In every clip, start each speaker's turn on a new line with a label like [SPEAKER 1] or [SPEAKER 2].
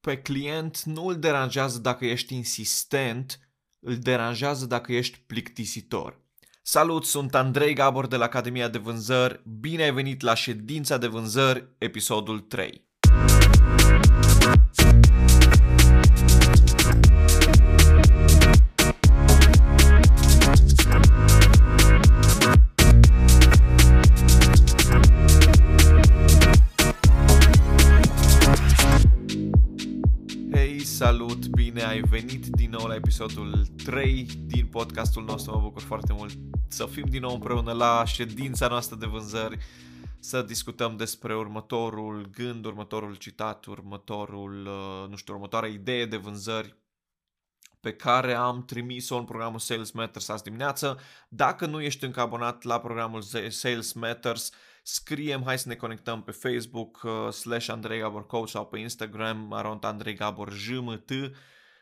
[SPEAKER 1] pe client nu îl deranjează dacă ești insistent, îl deranjează dacă ești plictisitor. Salut, sunt Andrei Gabor de la Academia de Vânzări. Bine ai venit la ședința de vânzări, episodul 3. Salut, bine ai venit din nou la episodul 3 din podcastul nostru. Mă bucur foarte mult să fim din nou împreună la ședința noastră de vânzări, să discutăm despre următorul gând, următorul citat, următorul, uh, nu știu, următoarea idee de vânzări pe care am trimis-o în programul Sales Matters azi dimineață. Dacă nu ești încă abonat la programul Sales Matters, scriem, hai să ne conectăm pe Facebook uh, slash Andrei Gabor Coach sau pe Instagram aront Andrei Gabor JMT.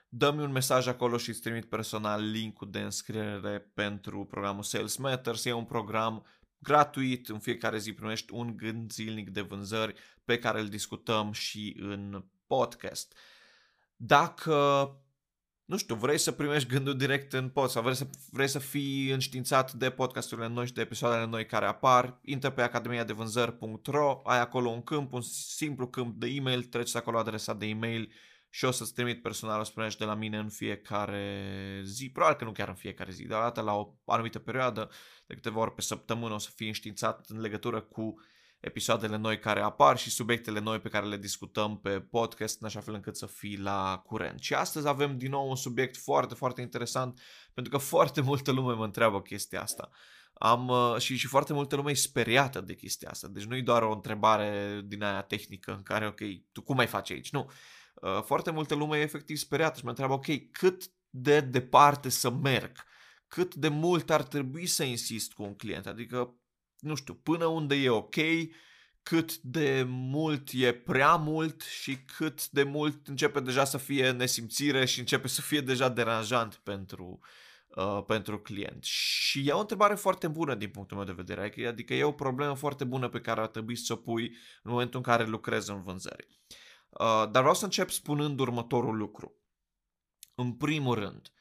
[SPEAKER 1] Dă-mi un mesaj acolo și îți trimit personal linkul de înscriere pentru programul Sales Matters. E un program gratuit, în fiecare zi primești un gând zilnic de vânzări pe care îl discutăm și în podcast. Dacă nu știu, vrei să primești gândul direct în pod sau vrei să, vrei să fii înștiințat de podcasturile noi și de episoadele noi care apar, intră pe academiadevânzări.ro, ai acolo un câmp, un simplu câmp de e-mail, treci acolo adresa de e-mail și o să-ți trimit personal, o să primești de la mine în fiecare zi, probabil că nu chiar în fiecare zi, dar dată la o anumită perioadă, de câteva ori pe săptămână o să fii înștiințat în legătură cu episoadele noi care apar și subiectele noi pe care le discutăm pe podcast în așa fel încât să fii la curent. Și astăzi avem din nou un subiect foarte, foarte interesant pentru că foarte multă lume mă întreabă chestia asta. Am, uh, și, și foarte multă lume e speriată de chestia asta. Deci nu e doar o întrebare din aia tehnică în care, ok, tu cum mai faci aici? Nu. Uh, foarte multă lume e efectiv speriată și mă întreabă, ok, cât de departe să merg? Cât de mult ar trebui să insist cu un client? Adică nu știu, până unde e ok, cât de mult e prea mult și cât de mult începe deja să fie nesimțire și începe să fie deja deranjant pentru, uh, pentru client. Și e o întrebare foarte bună din punctul meu de vedere, adică e o problemă foarte bună pe care ar trebui să o pui în momentul în care lucrezi în vânzări. Uh, dar vreau să încep spunând următorul lucru. În primul rând,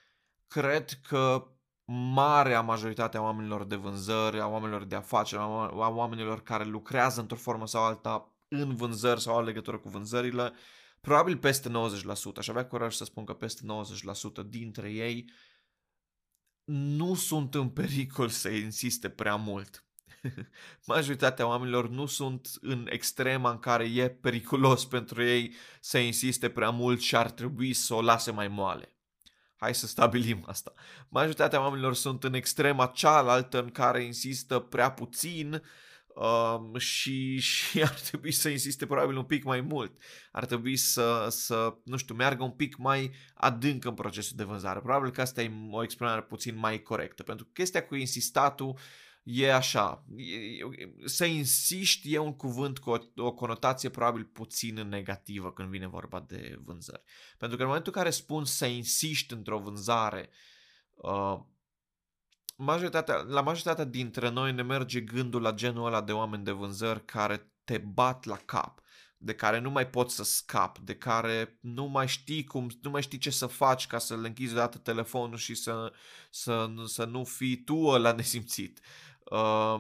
[SPEAKER 1] cred că marea majoritate a oamenilor de vânzări, a oamenilor de afaceri, a oamenilor care lucrează într-o formă sau alta în vânzări sau au legătură cu vânzările, probabil peste 90%, aș avea curaj să spun că peste 90% dintre ei nu sunt în pericol să insiste prea mult. Majoritatea oamenilor nu sunt în extrema în care e periculos pentru ei să insiste prea mult și ar trebui să o lase mai moale. Hai să stabilim asta. Majoritatea oamenilor sunt în extrema cealaltă în care insistă prea puțin uh, și, și ar trebui să insiste probabil un pic mai mult. Ar trebui să, să, nu știu, meargă un pic mai adânc în procesul de vânzare. Probabil că asta e o exprimare puțin mai corectă. Pentru că chestia cu insistatul e așa, să insiști e un cuvânt cu o, o conotație probabil puțin negativă când vine vorba de vânzări. Pentru că în momentul în care spun să insiști într-o vânzare, uh, majoritatea, la majoritatea dintre noi ne merge gândul la genul ăla de oameni de vânzări care te bat la cap, de care nu mai poți să scap, de care nu mai știi cum, nu mai știi ce să faci ca să le închizi odată telefonul și să, să, să nu fii tu ăla nesimțit. Uh, Uh,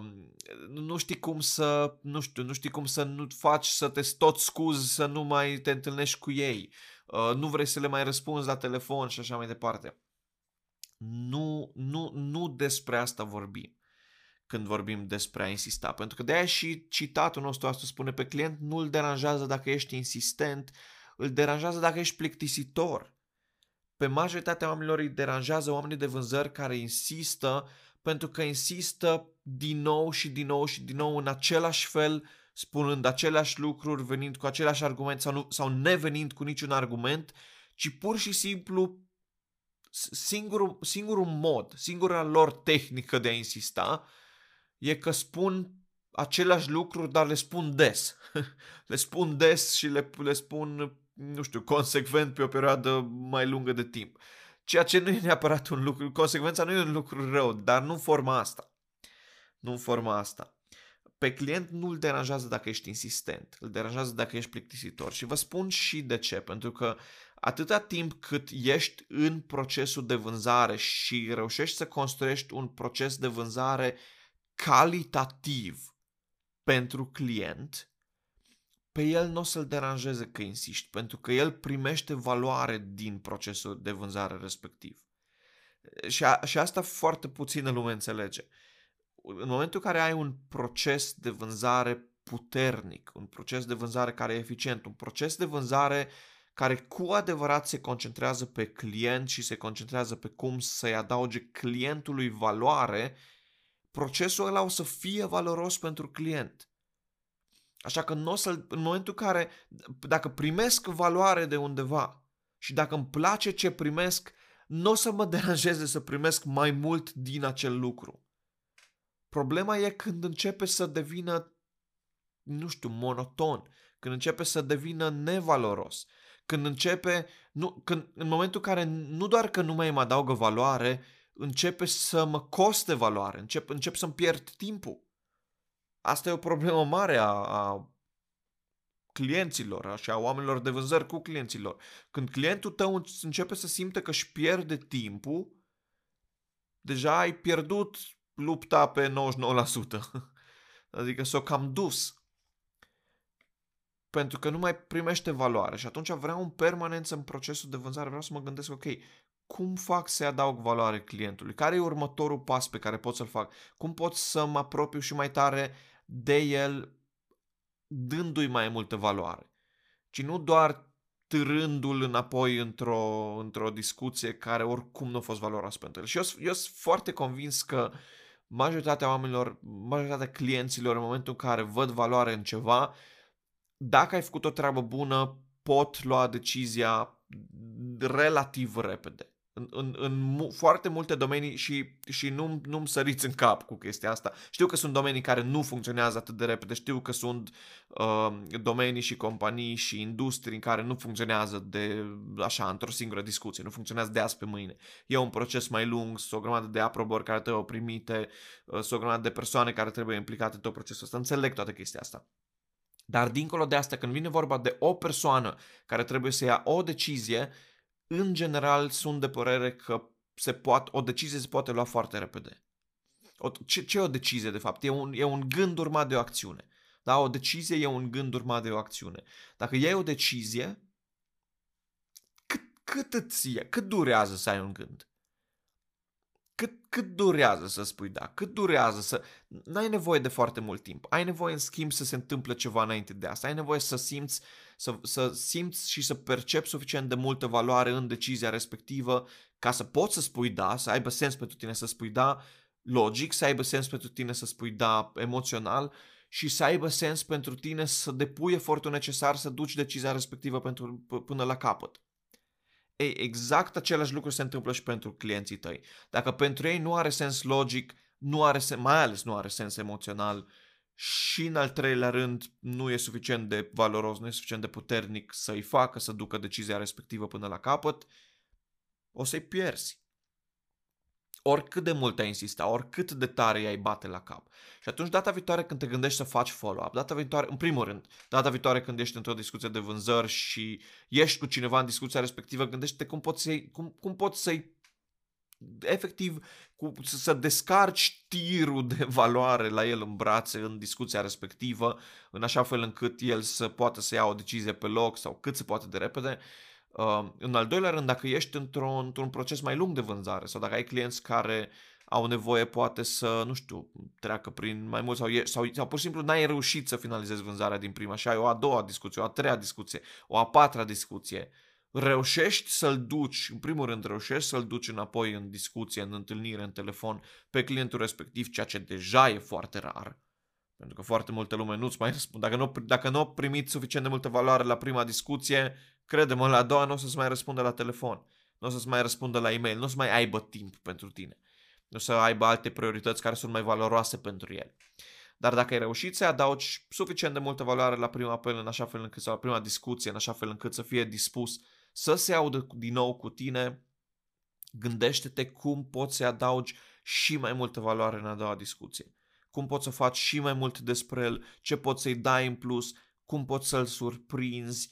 [SPEAKER 1] nu știi cum să, nu știu, nu știi cum să nu faci să te tot scuzi să nu mai te întâlnești cu ei. Uh, nu vrei să le mai răspunzi la telefon și așa mai departe. Nu, nu, nu despre asta vorbim când vorbim despre a insista. Pentru că de-aia și citatul nostru asta spune pe client nu îl deranjează dacă ești insistent, îl deranjează dacă ești plictisitor. Pe majoritatea oamenilor îi deranjează oamenii de vânzări care insistă pentru că insistă din nou și din nou și din nou în același fel, spunând aceleași lucruri, venind cu același argument sau, nu, sau nevenind cu niciun argument, ci pur și simplu singurul, singurul mod, singura lor tehnică de a insista e că spun aceleași lucruri, dar le spun des. le spun des și le, le spun, nu știu, consecvent pe o perioadă mai lungă de timp. Ceea ce nu e neapărat un lucru, consecvența nu e un lucru rău, dar nu forma asta. Nu în forma asta. pe client nu îl deranjează dacă ești insistent, îl deranjează dacă ești plictisitor. Și vă spun și de ce, pentru că atâta timp cât ești în procesul de vânzare și reușești să construiești un proces de vânzare calitativ pentru client, pe el nu o să-l deranjeze că insiști, pentru că el primește valoare din procesul de vânzare respectiv. Și, a, și asta foarte puțină lume înțelege. În momentul în care ai un proces de vânzare puternic, un proces de vânzare care e eficient, un proces de vânzare care cu adevărat se concentrează pe client și se concentrează pe cum să-i adauge clientului valoare, procesul ăla o să fie valoros pentru client. Așa că nu o să, în momentul în care, dacă primesc valoare de undeva și dacă îmi place ce primesc, nu o să mă deranjeze să primesc mai mult din acel lucru. Problema e când începe să devină, nu știu, monoton, când începe să devină nevaloros, când începe, nu, când, în momentul în care nu doar că nu mai îmi adaugă valoare, începe să mă coste valoare, încep, încep să-mi pierd timpul. Asta e o problemă mare a, a clienților și a oamenilor de vânzări cu clienților. Când clientul tău începe să simte că își pierde timpul, deja ai pierdut lupta pe 99%. Adică s-o cam dus. Pentru că nu mai primește valoare și atunci vreau în permanență în procesul de vânzare, vreau să mă gândesc, ok, cum fac să adaug valoare clientului? Care e următorul pas pe care pot să-l fac? Cum pot să mă apropiu și mai tare de el dându-i mai multă valoare? Ci nu doar târându-l înapoi într-o, într-o discuție care oricum nu a fost valoros pentru el. Și eu, eu sunt foarte convins că majoritatea oamenilor, majoritatea clienților în momentul în care văd valoare în ceva, dacă ai făcut o treabă bună, pot lua decizia relativ repede în, în, în foarte multe domenii și, și nu, nu-mi săriți în cap cu chestia asta. Știu că sunt domenii care nu funcționează atât de repede, știu că sunt uh, domenii și companii și industrii în care nu funcționează de așa, într-o singură discuție, nu funcționează de azi pe mâine. E un proces mai lung, sunt o grămadă de aprobări care trebuie primite, uh, sunt o grămadă de persoane care trebuie implicate în tot procesul ăsta. Înțeleg toată chestia asta. Dar dincolo de asta, când vine vorba de o persoană care trebuie să ia o decizie, în general sunt de părere că se poate, o decizie se poate lua foarte repede. O, ce, ce e o decizie, de fapt? E un, e un gând urmat de o acțiune. Da? O decizie e un gând urmat de o acțiune. Dacă iei o decizie, cât, cât îți ia, cât durează să ai un gând? cât, cât durează să spui da, cât durează să... N-ai nevoie de foarte mult timp. Ai nevoie, în schimb, să se întâmple ceva înainte de asta. Ai nevoie să simți, să, să simți și să percepi suficient de multă valoare în decizia respectivă ca să poți să spui da, să aibă sens pentru tine să spui da, logic, să aibă sens pentru tine să spui da emoțional și să aibă sens pentru tine să depui efortul necesar să duci decizia respectivă pentru, până la capăt. Ei, exact același lucru se întâmplă și pentru clienții tăi. Dacă pentru ei nu are sens logic, nu are sens, mai ales nu are sens emoțional și în al treilea rând nu e suficient de valoros, nu e suficient de puternic să-i facă să ducă decizia respectivă până la capăt, o să-i pierzi oricât de mult ai insista, oricât de tare i-ai bate la cap. Și atunci data viitoare când te gândești să faci follow-up, data viitoare, în primul rând, data viitoare când ești într-o discuție de vânzări și ești cu cineva în discuția respectivă, gândește-te cum poți să-i, cum, cum poți să-i efectiv cu, să descarci tirul de valoare la el în brațe în discuția respectivă, în așa fel încât el să poată să ia o decizie pe loc sau cât se poate de repede. Uh, în al doilea rând, dacă ești într-un, într-un proces mai lung de vânzare sau dacă ai clienți care au nevoie poate să, nu știu, treacă prin mai mult sau, e, sau, sau pur și simplu n-ai reușit să finalizezi vânzarea din prima și ai o a doua discuție, o a treia discuție, o a patra discuție, reușești să-l duci, în primul rând reușești să-l duci înapoi în discuție, în întâlnire, în telefon, pe clientul respectiv, ceea ce deja e foarte rar. Pentru că foarte multă lume nu-ți mai răspunde. Dacă nu, dacă nu primit suficient de multă valoare la prima discuție, crede-mă, la a doua nu o să-ți mai răspundă la telefon, nu o să-ți mai răspundă la e-mail, nu o să mai aibă timp pentru tine. Nu o să aibă alte priorități care sunt mai valoroase pentru el. Dar dacă ai reușit să adaugi suficient de multă valoare la prima apel în așa fel încât, sau la prima discuție, în așa fel încât să fie dispus să se audă din nou cu tine, gândește-te cum poți să adaugi și mai multă valoare în a doua discuție cum poți să faci și mai mult despre el, ce poți să-i dai în plus, cum poți să-l surprinzi,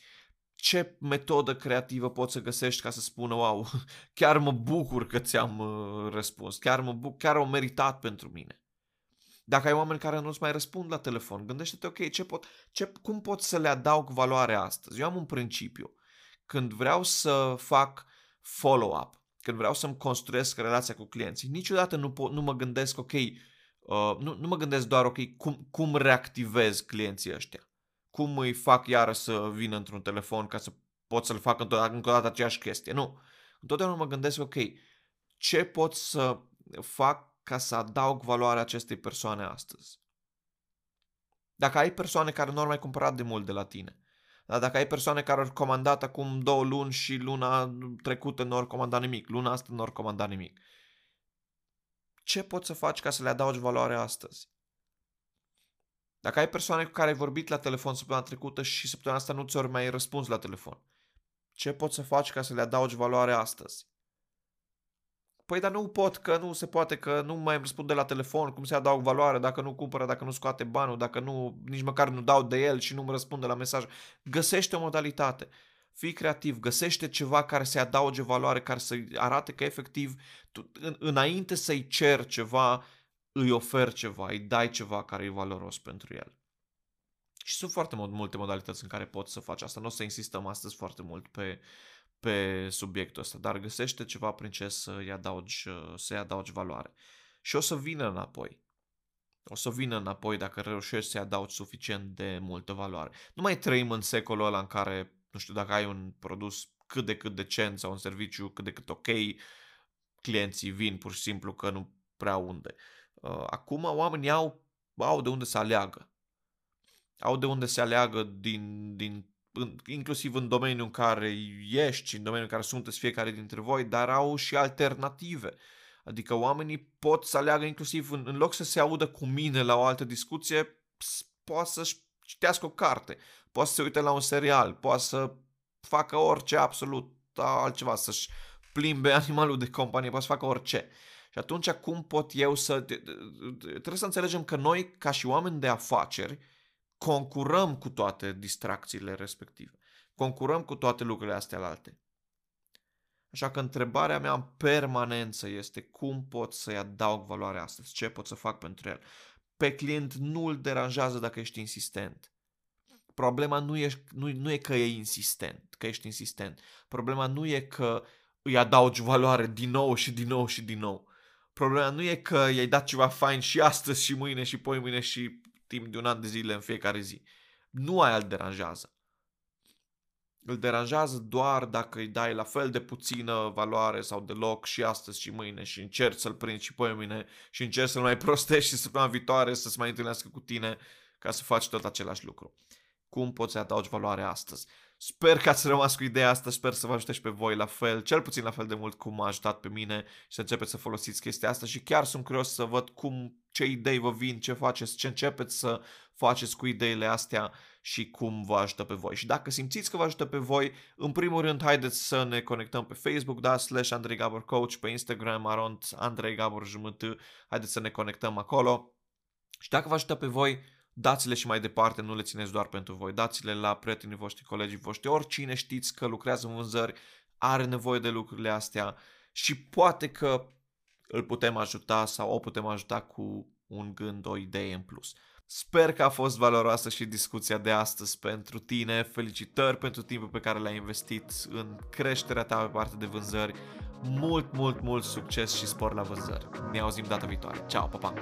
[SPEAKER 1] ce metodă creativă poți să găsești ca să spună, wow, chiar mă bucur că ți-am uh, răspuns, chiar, mă bucur, chiar au meritat pentru mine. Dacă ai oameni care nu-ți mai răspund la telefon, gândește-te, ok, ce pot, ce, cum pot să le adaug valoare astăzi? Eu am un principiu. Când vreau să fac follow-up, când vreau să-mi construiesc relația cu clienții, niciodată nu, pot, nu mă gândesc, ok, uh, nu, nu mă gândesc doar, ok, cum, cum reactivez clienții ăștia cum îi fac iară să vină într-un telefon ca să pot să-l fac încă o dată aceeași chestie. Nu. Întotdeauna mă gândesc, ok, ce pot să fac ca să adaug valoare acestei persoane astăzi? Dacă ai persoane care nu au mai cumpărat de mult de la tine, dar dacă ai persoane care au comandat acum două luni și luna trecută nu au comandat nimic, luna asta nu au comandat nimic, ce poți să faci ca să le adaugi valoare astăzi? Dacă ai persoane cu care ai vorbit la telefon săptămâna trecută și săptămâna asta nu ți-ori mai răspuns la telefon, ce poți să faci ca să le adaugi valoare astăzi? Păi dar nu pot, că nu se poate, că nu mai răspunde la telefon, cum se adaug valoare, dacă nu cumpără, dacă nu scoate banul, dacă nu, nici măcar nu dau de el și nu mă răspunde la mesaj. Găsește o modalitate. Fii creativ, găsește ceva care să adauge valoare, care să arate că efectiv, tu, în, înainte să-i cer ceva, îi oferi ceva, îi dai ceva care e valoros pentru el. Și sunt foarte multe modalități în care poți să faci asta. Nu o să insistăm astăzi foarte mult pe, pe subiectul ăsta, dar găsește ceva prin ce să-i adaugi, să-i adaugi valoare. Și o să vină înapoi. O să vină înapoi dacă reușești să-i adaugi suficient de multă valoare. Nu mai trăim în secolul ăla în care, nu știu, dacă ai un produs cât de cât decent sau un serviciu cât de cât ok, clienții vin pur și simplu că nu prea unde. Uh, acum oamenii au, au de unde să aleagă. Au de unde să aleagă din, din, în, inclusiv în domeniul în care ești, în domeniul în care sunteți fiecare dintre voi, dar au și alternative. Adică oamenii pot să aleagă inclusiv în, în loc să se audă cu mine la o altă discuție, poate să-și citească o carte, poate să se uite la un serial, poate să facă orice absolut altceva, să-și plimbe animalul de companie, poate să facă orice. Uh, și atunci cum pot eu să... Trebuie să înțelegem că noi, ca și oameni de afaceri, concurăm cu toate distracțiile respective. Concurăm cu toate lucrurile astea alte. Așa că întrebarea mea în permanență este cum pot să-i adaug valoare astăzi, ce pot să fac pentru el. Pe client nu îl deranjează dacă ești insistent. Problema nu e, nu, nu e că e insistent, că ești insistent. Problema nu e că îi adaugi valoare din nou și din nou și din nou. Problema nu e că i-ai dat ceva fain și astăzi și mâine și poi mâine și timp de un an de zile în fiecare zi. Nu aia îl deranjează. Îl deranjează doar dacă îi dai la fel de puțină valoare sau deloc și astăzi și mâine și încerci să-l prinzi și poi mâine și încerci să-l mai prostești și săptămâna viitoare să se mai întâlnească cu tine ca să faci tot același lucru. Cum poți să adaugi valoare astăzi? Sper că ați rămas cu ideea asta, sper să vă ajute și pe voi la fel, cel puțin la fel de mult cum m-a ajutat pe mine și să începeți să folosiți chestia asta și chiar sunt curios să văd cum, ce idei vă vin, ce faceți, ce începeți să faceți cu ideile astea și cum vă ajută pe voi. Și dacă simțiți că vă ajută pe voi, în primul rând haideți să ne conectăm pe Facebook, da, slash Andrei Gabor Coach, pe Instagram, arond Andrei Gabor jumătă, haideți să ne conectăm acolo. Și dacă vă ajută pe voi, dați-le și mai departe, nu le țineți doar pentru voi, dați-le la prietenii voștri, colegii voștri, oricine știți că lucrează în vânzări, are nevoie de lucrurile astea și poate că îl putem ajuta sau o putem ajuta cu un gând, o idee în plus. Sper că a fost valoroasă și discuția de astăzi pentru tine. Felicitări pentru timpul pe care l-ai investit în creșterea ta pe partea de vânzări. Mult, mult, mult succes și spor la vânzări. Ne auzim data viitoare. Ciao, pa, pa!